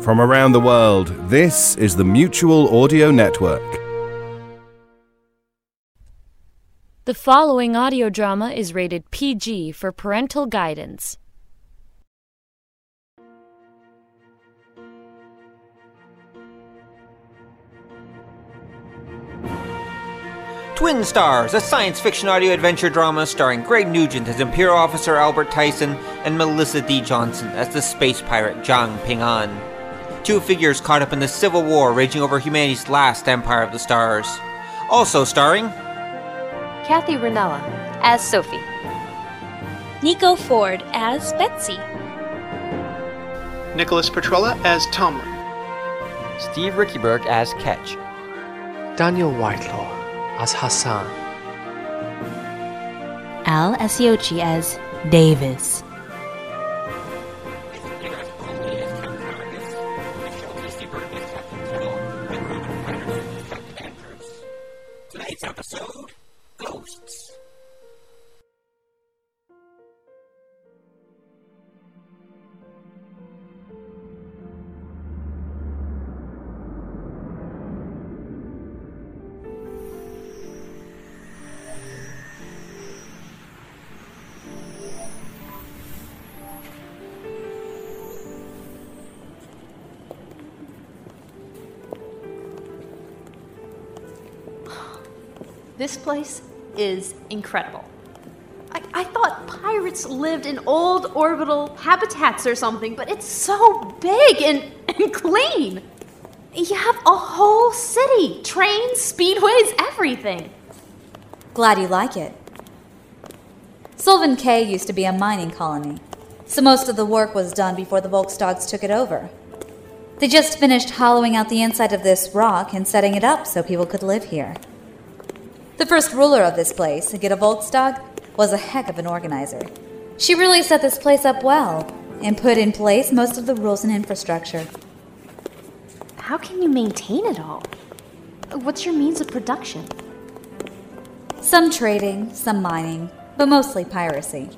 From around the world, this is the Mutual Audio Network. The following audio drama is rated PG for parental guidance. Twin Stars, a science fiction audio adventure drama starring Greg Nugent as Imperial Officer Albert Tyson and Melissa D. Johnson as the space pirate Zhang Ping'an. Two figures caught up in the civil war raging over humanity's last empire of the stars. Also starring Kathy Ranella as Sophie. Nico Ford as Betsy. Nicholas Petrella as Tomlin. Steve Rickyberg as Ketch. Daniel Whitelaw as Hassan. Al Asiochi as Davis. This place is incredible. I, I thought pirates lived in old orbital habitats or something, but it's so big and, and clean. You have a whole city, trains, speedways, everything. Glad you like it. Sylvan K used to be a mining colony, so most of the work was done before the Volkstags took it over. They just finished hollowing out the inside of this rock and setting it up so people could live here. The first ruler of this place, Gitta Volkstag, was a heck of an organizer. She really set this place up well and put in place most of the rules and infrastructure. How can you maintain it all? What's your means of production? Some trading, some mining, but mostly piracy.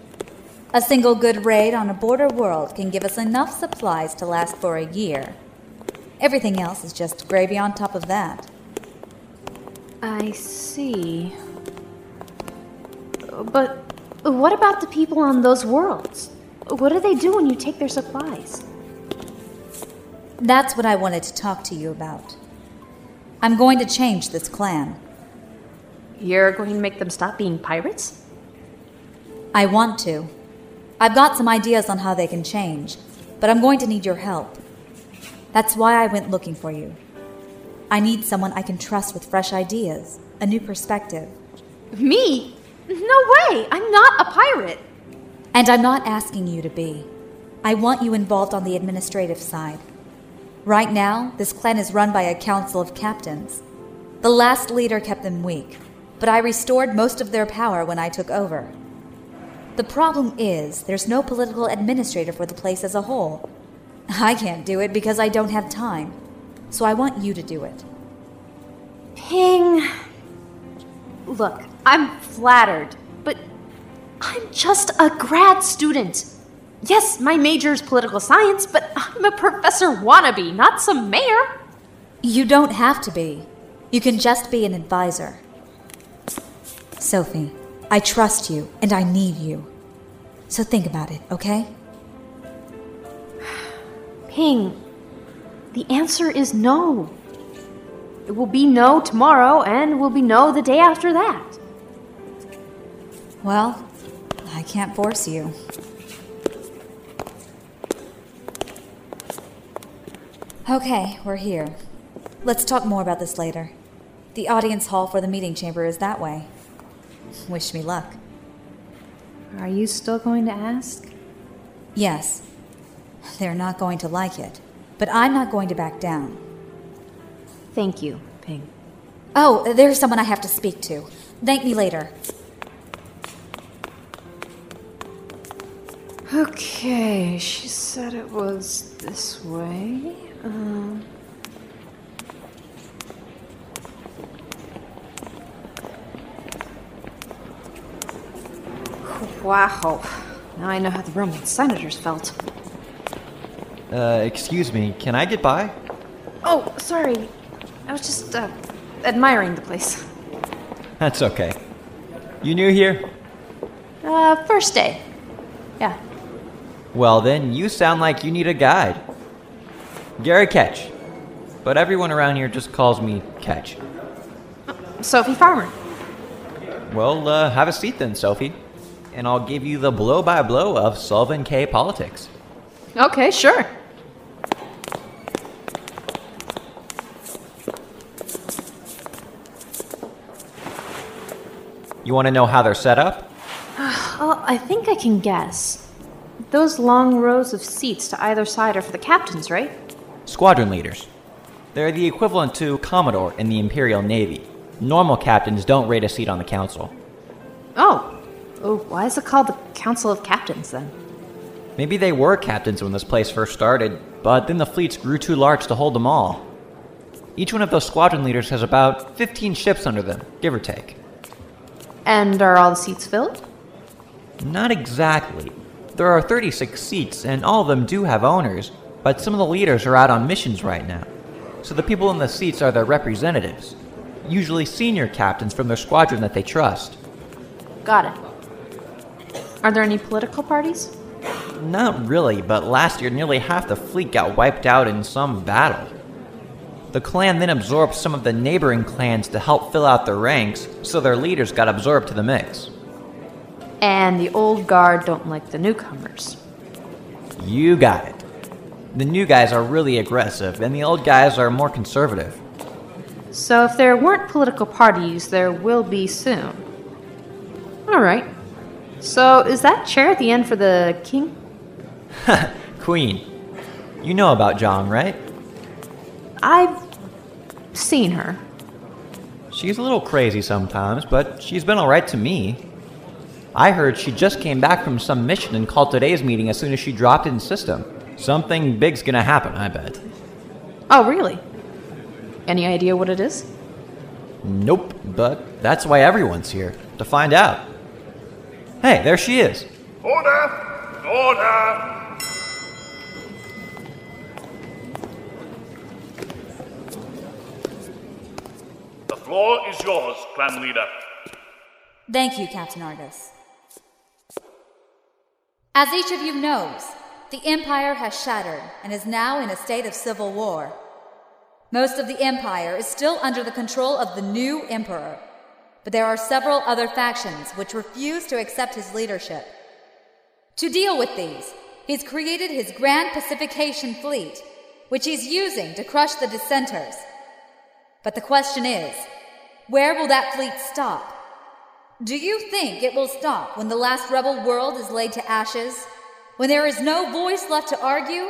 A single good raid on a border world can give us enough supplies to last for a year. Everything else is just gravy on top of that. I see. But what about the people on those worlds? What do they do when you take their supplies? That's what I wanted to talk to you about. I'm going to change this clan. You're going to make them stop being pirates? I want to. I've got some ideas on how they can change, but I'm going to need your help. That's why I went looking for you. I need someone I can trust with fresh ideas, a new perspective. Me? No way! I'm not a pirate! And I'm not asking you to be. I want you involved on the administrative side. Right now, this clan is run by a council of captains. The last leader kept them weak, but I restored most of their power when I took over. The problem is, there's no political administrator for the place as a whole. I can't do it because I don't have time so I want you to do it. Ping. Look, I'm flattered, but I'm just a grad student. Yes, my major is political science, but I'm a professor wannabe, not some mayor. You don't have to be. You can just be an advisor. Sophie, I trust you and I need you. So think about it, okay? Ping, the answer is no. It will be no tomorrow, and will be no the day after that. Well, I can't force you. Okay, we're here. Let's talk more about this later. The audience hall for the meeting chamber is that way. Wish me luck. Are you still going to ask? Yes. They're not going to like it, but I'm not going to back down. Thank you, Ping. Oh, there's someone I have to speak to. Thank me later. Okay, she said it was this way. Um. Wow. Now I know how the Roman senators felt. Uh, excuse me, can I get by? Oh, sorry. I was just, uh, admiring the place. That's okay. You new here? Uh, first day. Yeah. Well, then, you sound like you need a guide. Gary Ketch. But everyone around here just calls me Ketch. Sophie Farmer. Well, uh, have a seat then, Sophie. And I'll give you the blow by blow of Sullivan K politics. Okay, sure. You want to know how they're set up? Well, I think I can guess. Those long rows of seats to either side are for the captains, right? Squadron leaders. They're the equivalent to Commodore in the Imperial Navy. Normal captains don't rate a seat on the council. Oh. Oh, why is it called the Council of Captains then? Maybe they were captains when this place first started, but then the fleets grew too large to hold them all. Each one of those squadron leaders has about 15 ships under them, give or take. And are all the seats filled? Not exactly. There are 36 seats, and all of them do have owners, but some of the leaders are out on missions right now. So the people in the seats are their representatives, usually senior captains from their squadron that they trust. Got it. Are there any political parties? Not really, but last year nearly half the fleet got wiped out in some battle. The clan then absorbed some of the neighboring clans to help fill out their ranks, so their leaders got absorbed to the mix. And the old guard don't like the newcomers. You got it. The new guys are really aggressive, and the old guys are more conservative. So if there weren't political parties, there will be soon. Alright. So is that chair at the end for the king? Queen. You know about Zhang, right? I've seen her. She's a little crazy sometimes, but she's been alright to me. I heard she just came back from some mission and called today's meeting as soon as she dropped in system. Something big's gonna happen, I bet. Oh, really? Any idea what it is? Nope, but that's why everyone's here, to find out. Hey, there she is. Order! Order! Floor is yours, clan leader. Thank you, Captain Argus. As each of you knows, the Empire has shattered and is now in a state of civil war. Most of the Empire is still under the control of the new Emperor, but there are several other factions which refuse to accept his leadership. To deal with these, he's created his Grand Pacification Fleet, which he's using to crush the dissenters. But the question is, where will that fleet stop? Do you think it will stop when the last rebel world is laid to ashes? When there is no voice left to argue?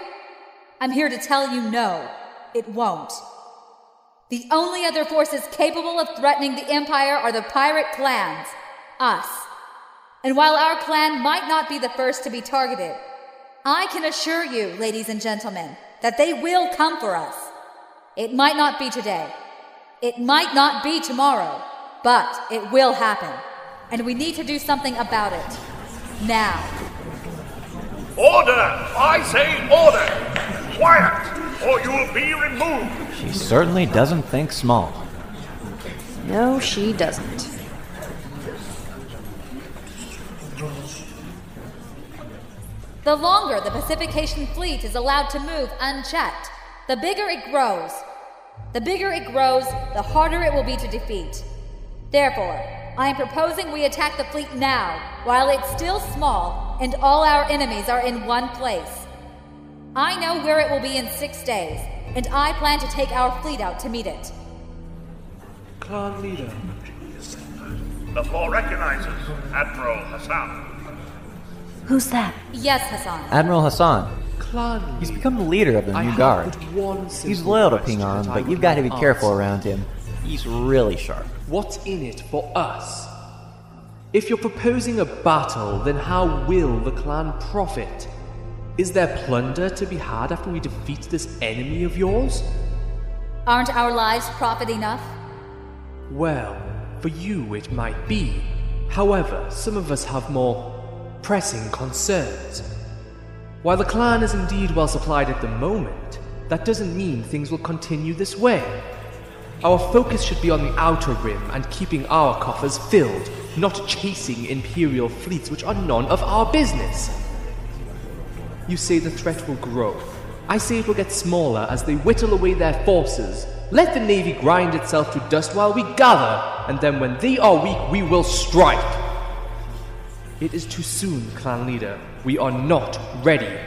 I'm here to tell you no, it won't. The only other forces capable of threatening the Empire are the pirate clans, us. And while our clan might not be the first to be targeted, I can assure you, ladies and gentlemen, that they will come for us. It might not be today. It might not be tomorrow, but it will happen. And we need to do something about it. Now. Order! I say order! Quiet, or you will be removed! She certainly doesn't think small. No, she doesn't. The longer the Pacification Fleet is allowed to move unchecked, the bigger it grows. The bigger it grows, the harder it will be to defeat. Therefore, I am proposing we attack the fleet now, while it's still small and all our enemies are in one place. I know where it will be in six days, and I plan to take our fleet out to meet it. Clan leader. The floor recognizes Admiral Hassan. Who's that? Yes, Hassan. Admiral Hassan. Clan He's become the leader of the new guard. He's loyal to Ping An, but you've got to be careful answered. around him. He's really sharp. What's in it for us? If you're proposing a battle, then how will the clan profit? Is there plunder to be had after we defeat this enemy of yours? Aren't our lives profit enough? Well, for you it might be. However, some of us have more pressing concerns. While the clan is indeed well supplied at the moment, that doesn't mean things will continue this way. Our focus should be on the outer rim and keeping our coffers filled, not chasing Imperial fleets which are none of our business. You say the threat will grow. I say it will get smaller as they whittle away their forces. Let the Navy grind itself to dust while we gather, and then when they are weak, we will strike. It is too soon, clan leader. We are not ready.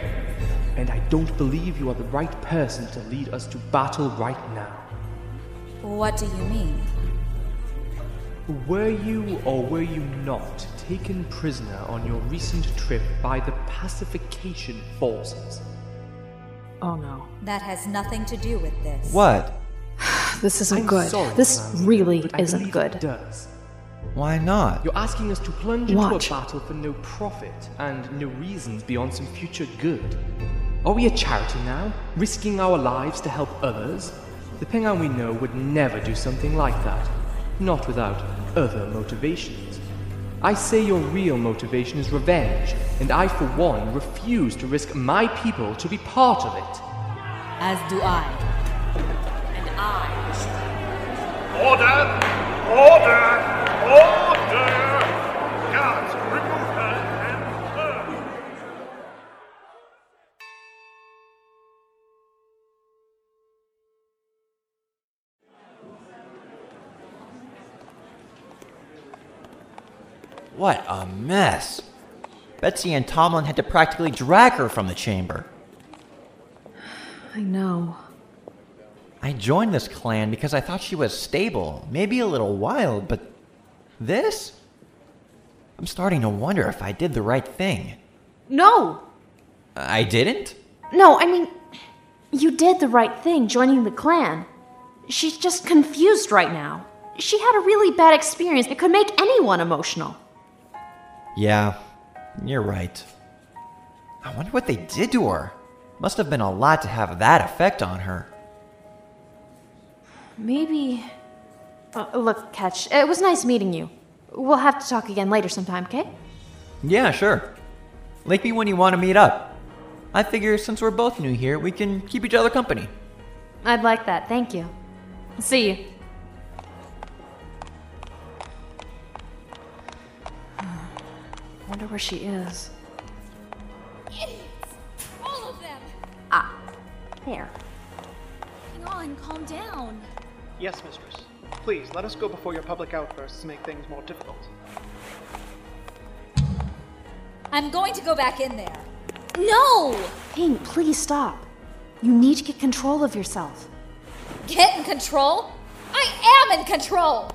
And I don't believe you are the right person to lead us to battle right now. What do you mean? Were you or were you not taken prisoner on your recent trip by the pacification forces? Oh no. That has nothing to do with this. What? This isn't I'm good. sorry, this Clan, really isn't good. It does. Why not? You're asking us to plunge Watch. into a battle for no profit and no reasons beyond some future good. Are we a charity now, risking our lives to help others? The Ping An we know would never do something like that, not without other motivations. I say your real motivation is revenge, and I, for one, refuse to risk my people to be part of it. As do I. And I. Order! Order! Order! Guards, remove her and her! What a mess. Betsy and Tomlin had to practically drag her from the chamber. I know. I joined this clan because I thought she was stable, maybe a little wild, but this? I'm starting to wonder if I did the right thing. No! Uh, I didn't? No, I mean, you did the right thing joining the clan. She's just confused right now. She had a really bad experience that could make anyone emotional. Yeah, you're right. I wonder what they did to her. Must have been a lot to have that effect on her. Maybe. Uh, look, Ketch, it was nice meeting you. We'll have to talk again later sometime, okay? Yeah, sure. Link me when you want to meet up. I figure since we're both new here, we can keep each other company. I'd like that, thank you. See you. Wonder where she is. All of them! Ah, there. Hang on, calm down. Yes, mistress. Please, let us go before your public outbursts make things more difficult. I'm going to go back in there. No! Ping, please stop. You need to get control of yourself. Get in control? I am in control!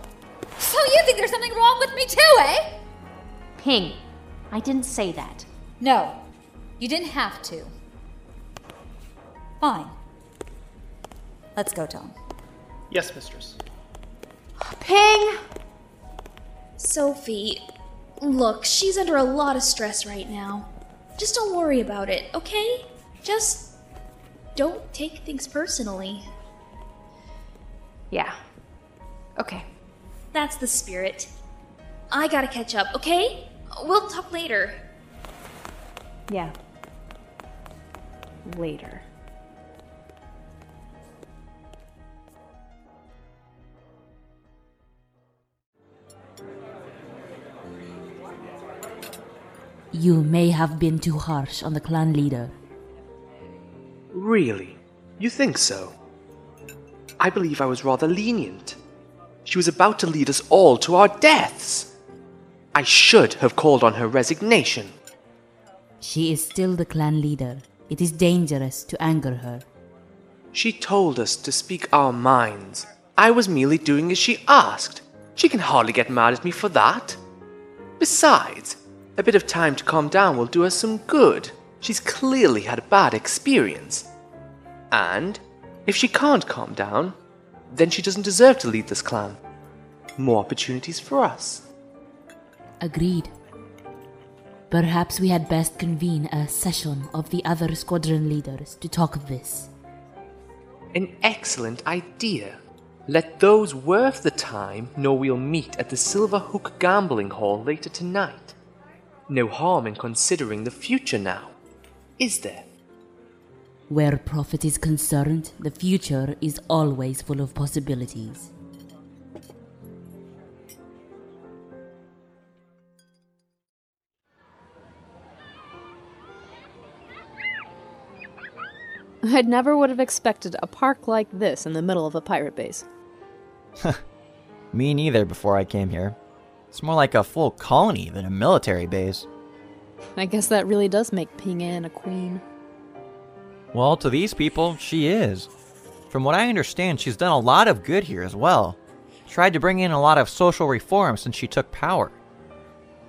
So you think there's something wrong with me too, eh? Ping, I didn't say that. No, you didn't have to. Fine. Let's go, Tom. Yes, mistress. Ping! Sophie, look, she's under a lot of stress right now. Just don't worry about it, okay? Just don't take things personally. Yeah. Okay. That's the spirit. I gotta catch up, okay? We'll talk later. Yeah. Later. You may have been too harsh on the clan leader. Really? You think so? I believe I was rather lenient. She was about to lead us all to our deaths. I should have called on her resignation. She is still the clan leader. It is dangerous to anger her. She told us to speak our minds. I was merely doing as she asked. She can hardly get mad at me for that. Besides, a bit of time to calm down will do her some good. She's clearly had a bad experience. And if she can't calm down, then she doesn't deserve to lead this clan. More opportunities for us. Agreed. Perhaps we had best convene a session of the other squadron leaders to talk of this. An excellent idea. Let those worth the time know we'll meet at the Silver Hook Gambling Hall later tonight. No harm in considering the future now. Is there? Where profit is concerned, the future is always full of possibilities. I never would have expected a park like this in the middle of a pirate base. Me neither before I came here. It's more like a full colony than a military base. I guess that really does make Ping An a queen. Well, to these people, she is. From what I understand, she's done a lot of good here as well. Tried to bring in a lot of social reform since she took power.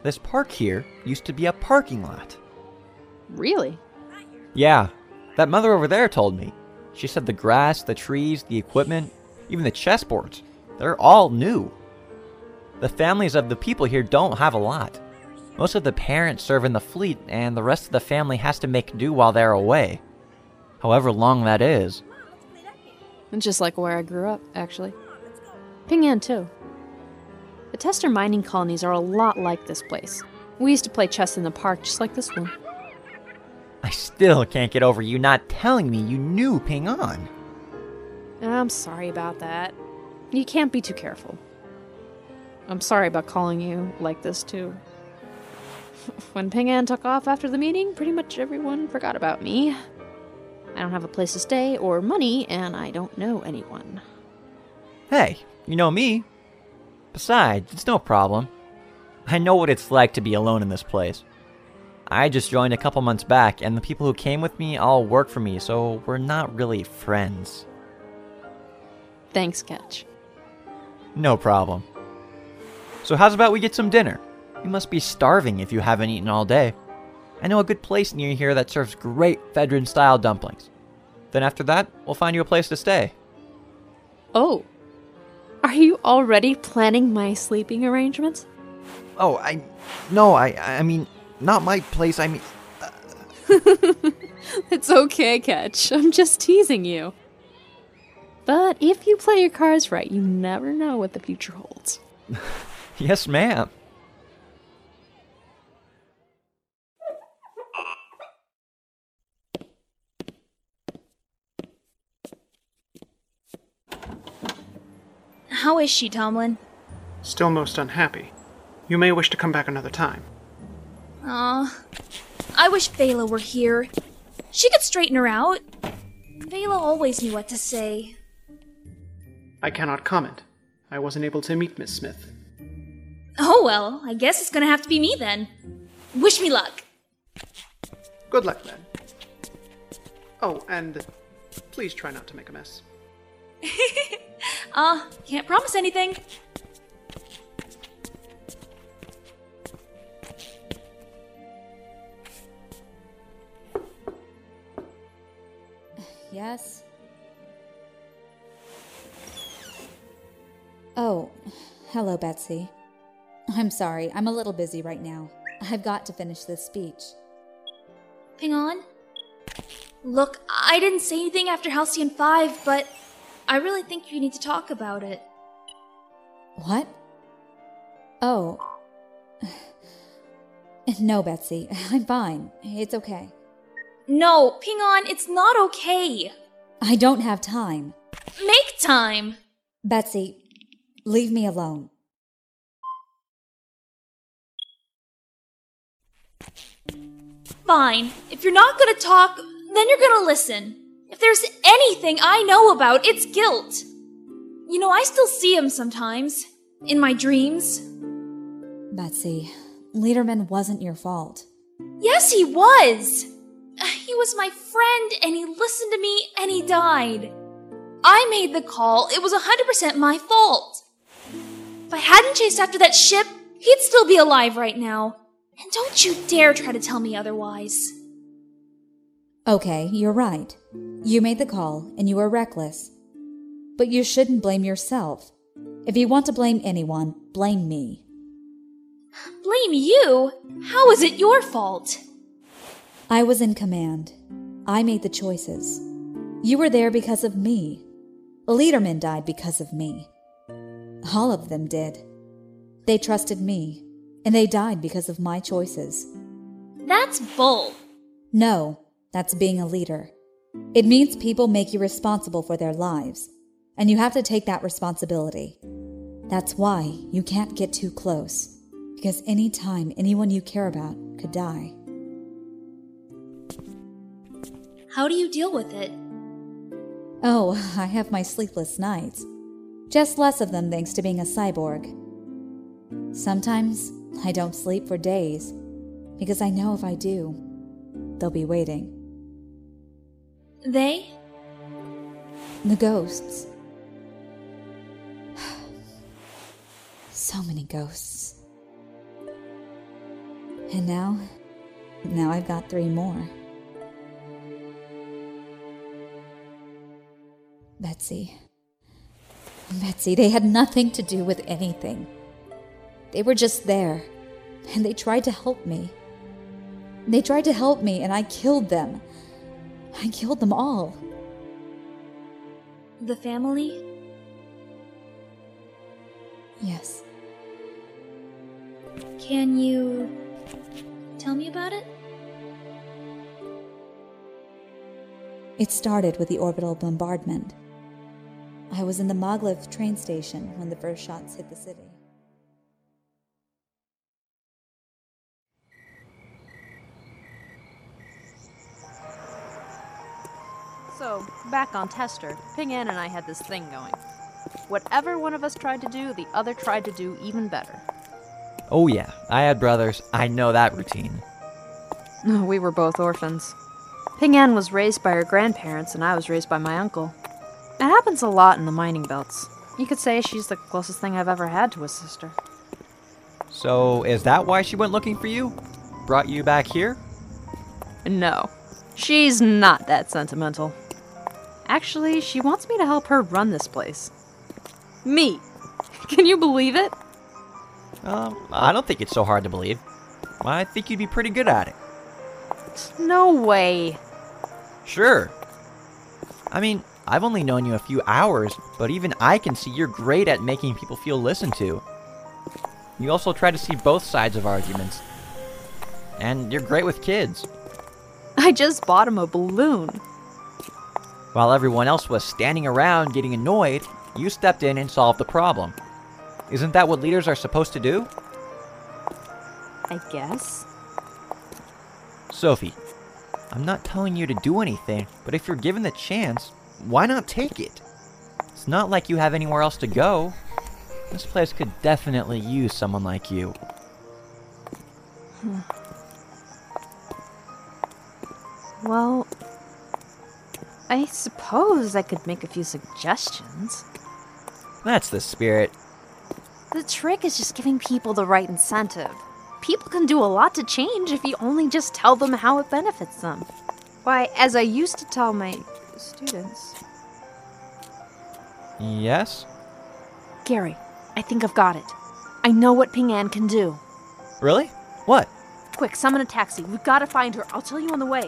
This park here used to be a parking lot. Really? Yeah, that mother over there told me. She said the grass, the trees, the equipment, even the chessboards, they're all new. The families of the people here don't have a lot. Most of the parents serve in the fleet, and the rest of the family has to make do while they're away. However long that is. It's just like where I grew up, actually. Ping An, too. The tester mining colonies are a lot like this place. We used to play chess in the park just like this one. I still can't get over you not telling me you knew Ping An. I'm sorry about that. You can't be too careful. I'm sorry about calling you like this, too. when Ping An took off after the meeting, pretty much everyone forgot about me. I don't have a place to stay or money, and I don't know anyone. Hey, you know me. Besides, it's no problem. I know what it's like to be alone in this place. I just joined a couple months back, and the people who came with me all work for me, so we're not really friends. Thanks, Ketch. No problem. So, how's about we get some dinner? You must be starving if you haven't eaten all day. I know a good place near here that serves great Fedrin style dumplings. Then, after that, we'll find you a place to stay. Oh. Are you already planning my sleeping arrangements? Oh, I. No, I. I mean, not my place. I mean. it's okay, Ketch. I'm just teasing you. But if you play your cards right, you never know what the future holds. yes, ma'am. How is she, Tomlin? Still most unhappy. You may wish to come back another time. Aw. I wish Vela were here. She could straighten her out. Vela always knew what to say. I cannot comment. I wasn't able to meet Miss Smith. Well, I guess it's gonna have to be me then. Wish me luck. Good luck then. Oh, and please try not to make a mess. Uh, can't promise anything. Yes? Oh, hello, Betsy. I'm sorry, I'm a little busy right now. I've got to finish this speech. Hang on. Look, I didn't say anything after Halcyon 5, but I really think you need to talk about it. What? Oh. No, Betsy, I'm fine. It's okay. No, Ping An, it's not okay. I don't have time. Make time! Betsy, leave me alone. Fine. If you're not gonna talk, then you're gonna listen. If there's anything I know about, it's guilt. You know, I still see him sometimes. In my dreams. Betsy, Lederman wasn't your fault. Yes, he was! He was my friend, and he listened to me, and he died. I made the call. It was 100% my fault. If I hadn't chased after that ship, he'd still be alive right now. And don't you dare try to tell me otherwise. Okay, you're right. You made the call, and you were reckless. But you shouldn't blame yourself. If you want to blame anyone, blame me. Blame you? How is it your fault? I was in command. I made the choices. You were there because of me. Lederman died because of me. All of them did. They trusted me, and they died because of my choices. That's bull. No, That's being a leader. It means people make you responsible for their lives, and you have to take that responsibility. That's why you can't get too close, because any time anyone you care about could die. How do you deal with it? Oh, I have my sleepless nights. Just less of them thanks to being a cyborg. Sometimes I don't sleep for days, because I know if I do, they'll be waiting. They? The ghosts. So many ghosts. And now, now I've got three more. Betsy. Betsy, they had nothing to do with anything. They were just there, and they tried to help me. They tried to help me, and I killed them. I killed them all. The family? Yes. Can you tell me about it? It started with the orbital bombardment. I was in the Maglev train station when the first shots hit the city. So, back on Tester, Ping An and I had this thing going. Whatever one of us tried to do, the other tried to do even better. Oh, yeah, I had brothers. I know that routine. We were both orphans. Ping An was raised by her grandparents, and I was raised by my uncle. It happens a lot in the mining belts. You could say she's the closest thing I've ever had to a sister. So, is that why she went looking for you? Brought you back here? No, she's not that sentimental. Actually, she wants me to help her run this place. Me! Can you believe it? Um, I don't think it's so hard to believe. I think you'd be pretty good at it. No way. Sure. I mean, I've only known you a few hours, but even I can see you're great at making people feel listened to. You also try to see both sides of arguments. And you're great with kids. I just bought him a balloon. While everyone else was standing around getting annoyed, you stepped in and solved the problem. Isn't that what leaders are supposed to do? I guess. Sophie, I'm not telling you to do anything, but if you're given the chance, why not take it? It's not like you have anywhere else to go. This place could definitely use someone like you. Hmm. Well, I suppose I could make a few suggestions. That's the spirit. The trick is just giving people the right incentive. People can do a lot to change if you only just tell them how it benefits them. Why, as I used to tell my students. Yes? Gary, I think I've got it. I know what Ping An can do. Really? What? Quick, summon a taxi. We've got to find her. I'll tell you on the way.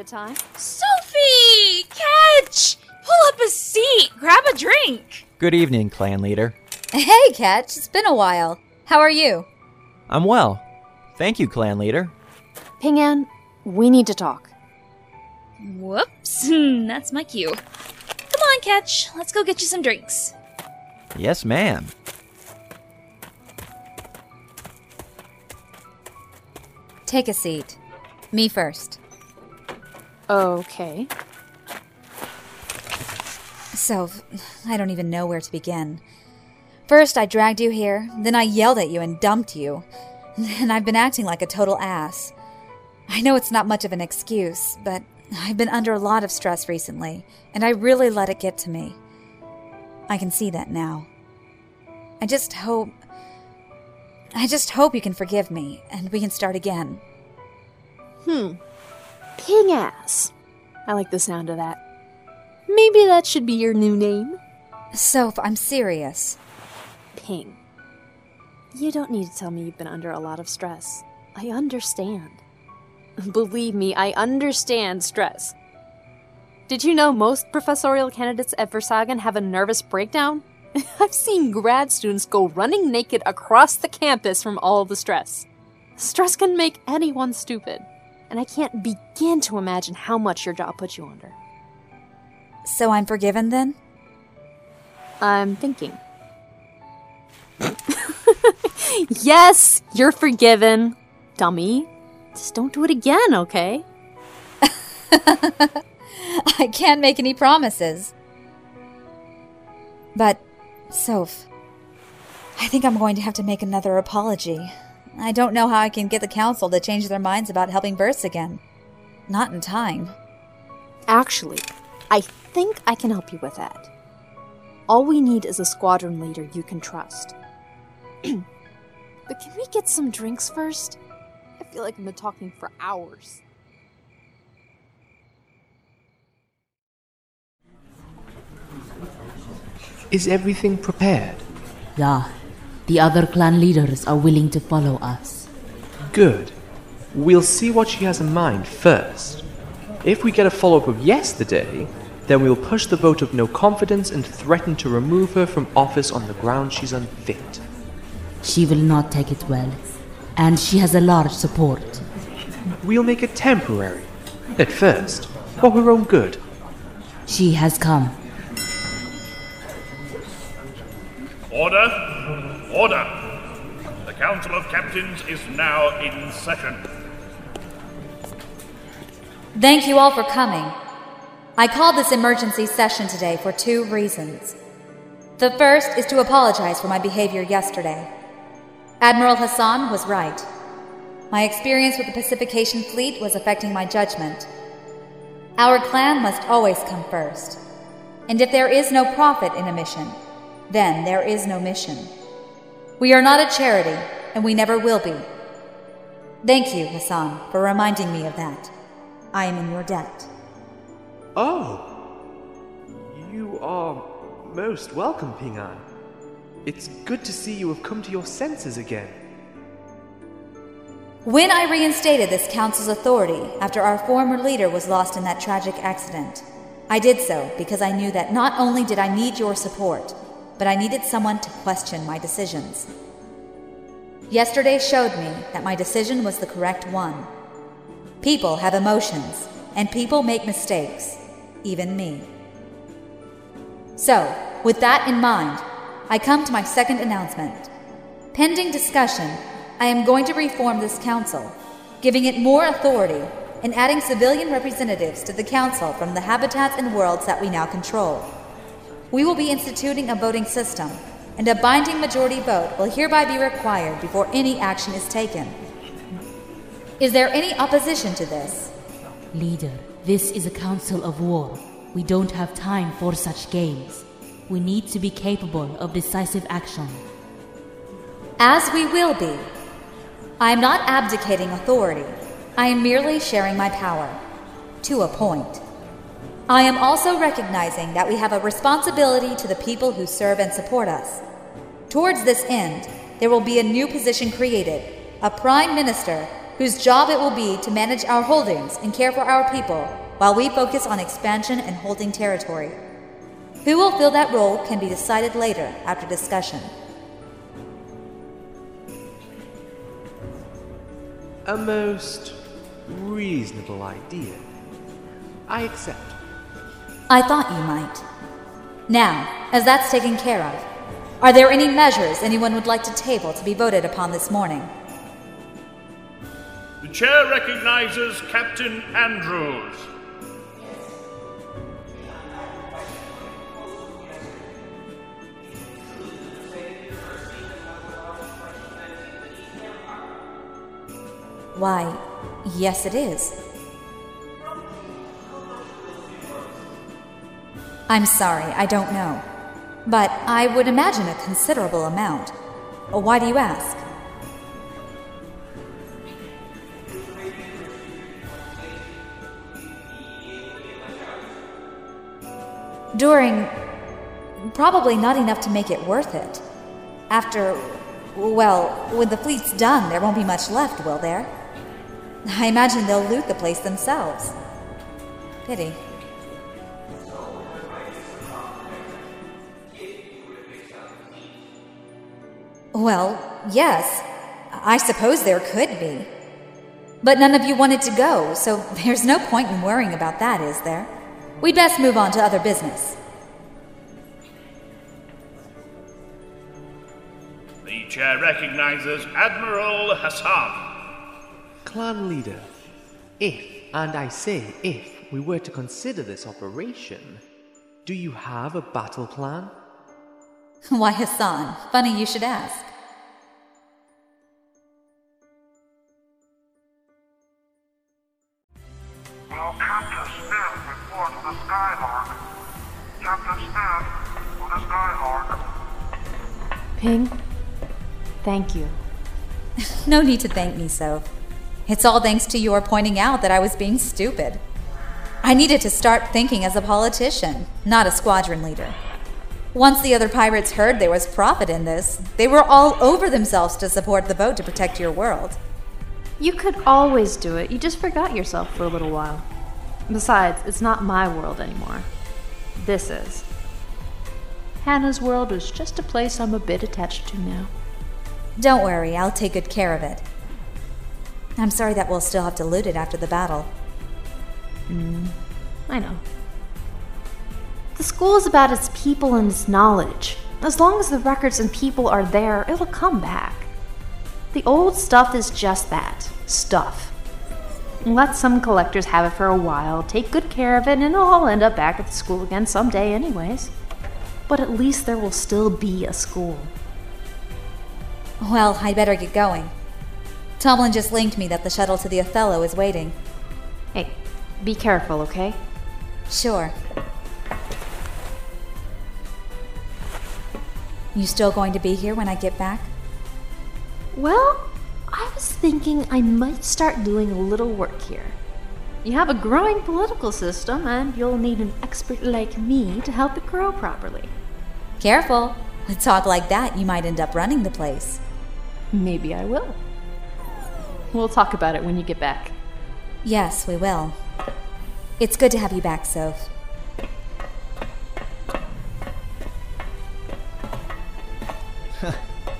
Good time. Sophie! Ketch! Pull up a seat! Grab a drink! Good evening, clan leader. Hey, Ketch. It's been a while. How are you? I'm well. Thank you, clan leader. Ping An, we need to talk. Whoops. That's my cue. Come on, Ketch. Let's go get you some drinks. Yes, ma'am. Take a seat. Me first. Okay. So, I don't even know where to begin. First, I dragged you here, then I yelled at you and dumped you. And I've been acting like a total ass. I know it's not much of an excuse, but I've been under a lot of stress recently, and I really let it get to me. I can see that now. I just hope. I just hope you can forgive me and we can start again. Hmm. Ping ass. I like the sound of that. Maybe that should be your new name. Soph, I'm serious. Ping. You don't need to tell me you've been under a lot of stress. I understand. Believe me, I understand stress. Did you know most professorial candidates at Versagen have a nervous breakdown? I've seen grad students go running naked across the campus from all the stress. Stress can make anyone stupid, and I can't begin to imagine how much your job puts you under. So I'm forgiven then? I'm thinking. yes, you're forgiven, dummy. Just don't do it again, okay? I can't make any promises. But, Soph, I think I'm going to have to make another apology. I don't know how I can get the council to change their minds about helping births again. Not in time. Actually, I think I can help you with that. All we need is a squadron leader you can trust. but can we get some drinks first? I feel like I've been talking for hours. Is everything prepared? Yeah. The other clan leaders are willing to follow us. Good. We'll see what she has in mind first. If we get a follow up of yesterday, then we'll push the vote of no confidence and threaten to remove her from office on the ground she's unfit. She will not take it well, and she has a large support. We'll make it temporary. At first, for her own good. She has come. Order! Order! The Council of Captains is now in session. Thank you all for coming. I called this emergency session today for two reasons. The first is to apologize for my behavior yesterday. Admiral Hassan was right. My experience with the Pacification Fleet was affecting my judgment. Our clan must always come first. And if there is no profit in a mission, then there is no mission. We are not a charity, and we never will be. Thank you, Hassan, for reminding me of that. I am in your debt. Oh! You are most welcome, Ping An. It's good to see you have come to your senses again. When I reinstated this council's authority after our former leader was lost in that tragic accident, I did so because I knew that not only did I need your support, but I needed someone to question my decisions. Yesterday showed me that my decision was the correct one. People have emotions, and people make mistakes, even me. So, with that in mind, I come to my second announcement. Pending discussion, I am going to reform this council, giving it more authority and adding civilian representatives to the council from the habitats and worlds that we now control. We will be instituting a voting system, and a binding majority vote will hereby be required before any action is taken. Is there any opposition to this? Leader, this is a council of war. We don't have time for such games. We need to be capable of decisive action. As we will be. I am not abdicating authority. I am merely sharing my power. To a point. I am also recognizing that we have a responsibility to the people who serve and support us. Towards this end, there will be a new position created a Prime Minister whose job it will be to manage our holdings and care for our people while we focus on expansion and holding territory. Who will fill that role can be decided later after discussion. A most reasonable idea. I accept. I thought you might. Now, as that's taken care of, are there any measures anyone would like to table to be voted upon this morning? The chair recognizes Captain Andrews. Why, yes, it is. I'm sorry, I don't know. But I would imagine a considerable amount. Uh, why do you ask? During. Probably not enough to make it worth it. After. Well, when the fleet's done, there won't be much left, will there? I imagine they'll loot the place themselves. Pity. Well, yes. I suppose there could be. But none of you wanted to go, so there's no point in worrying about that, is there? We'd best move on to other business. The chair recognizes Admiral Hassan. Clan leader, if, and I say if, we were to consider this operation, do you have a battle plan? Why, Hassan, funny you should ask. Will Captain Smith report to the Skylark? Captain Smith to the Skylark. Ping, thank you. no need to thank me, so. It's all thanks to your pointing out that I was being stupid. I needed to start thinking as a politician, not a squadron leader. Once the other pirates heard there was profit in this, they were all over themselves to support the boat to protect your world. You could always do it, you just forgot yourself for a little while. Besides, it's not my world anymore. This is. Hannah's world is just a place I'm a bit attached to now. Don't worry, I'll take good care of it. I'm sorry that we'll still have to loot it after the battle. Hmm. I know. The school is about its people and its knowledge. As long as the records and people are there, it'll come back. The old stuff is just that stuff. Let some collectors have it for a while, take good care of it, and it'll all end up back at the school again someday, anyways. But at least there will still be a school. Well, I'd better get going. Tomlin just linked me that the shuttle to the Othello is waiting. Hey, be careful, okay? Sure. You still going to be here when I get back? Well, I was thinking I might start doing a little work here. You have a growing political system, and you'll need an expert like me to help it grow properly. Careful. With talk like that, you might end up running the place. Maybe I will. We'll talk about it when you get back. Yes, we will. It's good to have you back, Soph.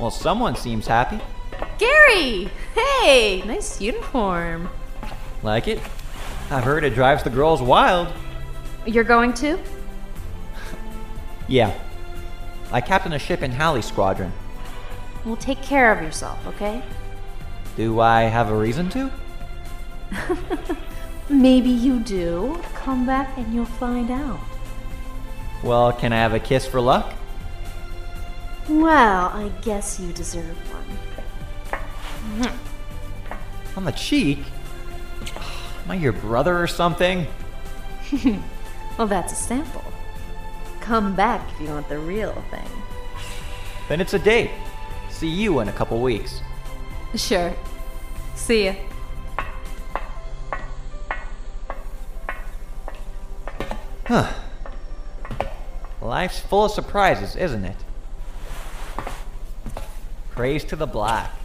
Well, someone seems happy. Gary! Hey! Nice uniform. Like it? I've heard it drives the girls wild. You're going to? yeah. I captain a ship in Halley's squadron. Well, take care of yourself, okay? Do I have a reason to? Maybe you do. Come back and you'll find out. Well, can I have a kiss for luck? Well, I guess you deserve one. Hmm. On the cheek? Am I your brother or something? well, that's a sample. Come back if you want the real thing. Then it's a date. See you in a couple weeks. Sure. See ya. Huh. Life's full of surprises, isn't it? Praise to the black.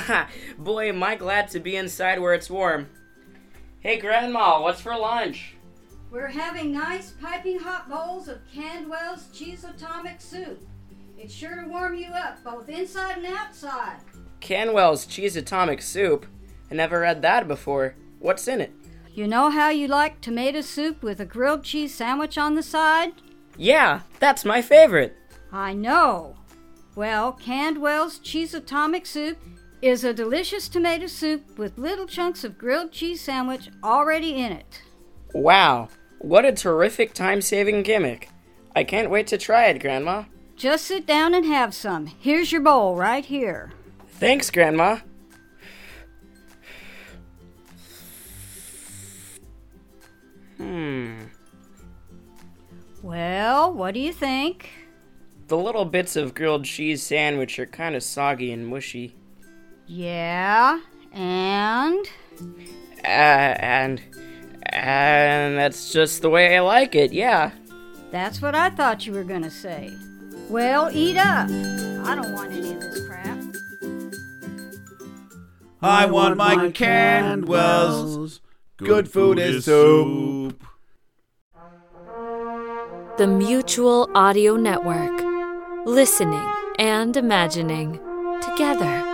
boy, am I glad to be inside where it's warm. Hey, Grandma, what's for lunch? We're having nice piping hot bowls of Candwell's cheese atomic soup. It's sure to warm you up, both inside and outside. Candwell's Cheese Atomic Soup. I never read that before. What's in it? You know how you like tomato soup with a grilled cheese sandwich on the side? Yeah, that's my favorite. I know. Well, Candwell's Cheese Atomic Soup is a delicious tomato soup with little chunks of grilled cheese sandwich already in it. Wow, what a terrific time saving gimmick. I can't wait to try it, Grandma. Just sit down and have some. Here's your bowl right here. Thanks, Grandma. Hmm. Well, what do you think? The little bits of grilled cheese sandwich are kind of soggy and mushy. Yeah, and? Uh, and. And that's just the way I like it, yeah. That's what I thought you were gonna say. Well, eat up. I don't want any of this crap. I want my Candwells. Good food is soup. The Mutual Audio Network. Listening and imagining together.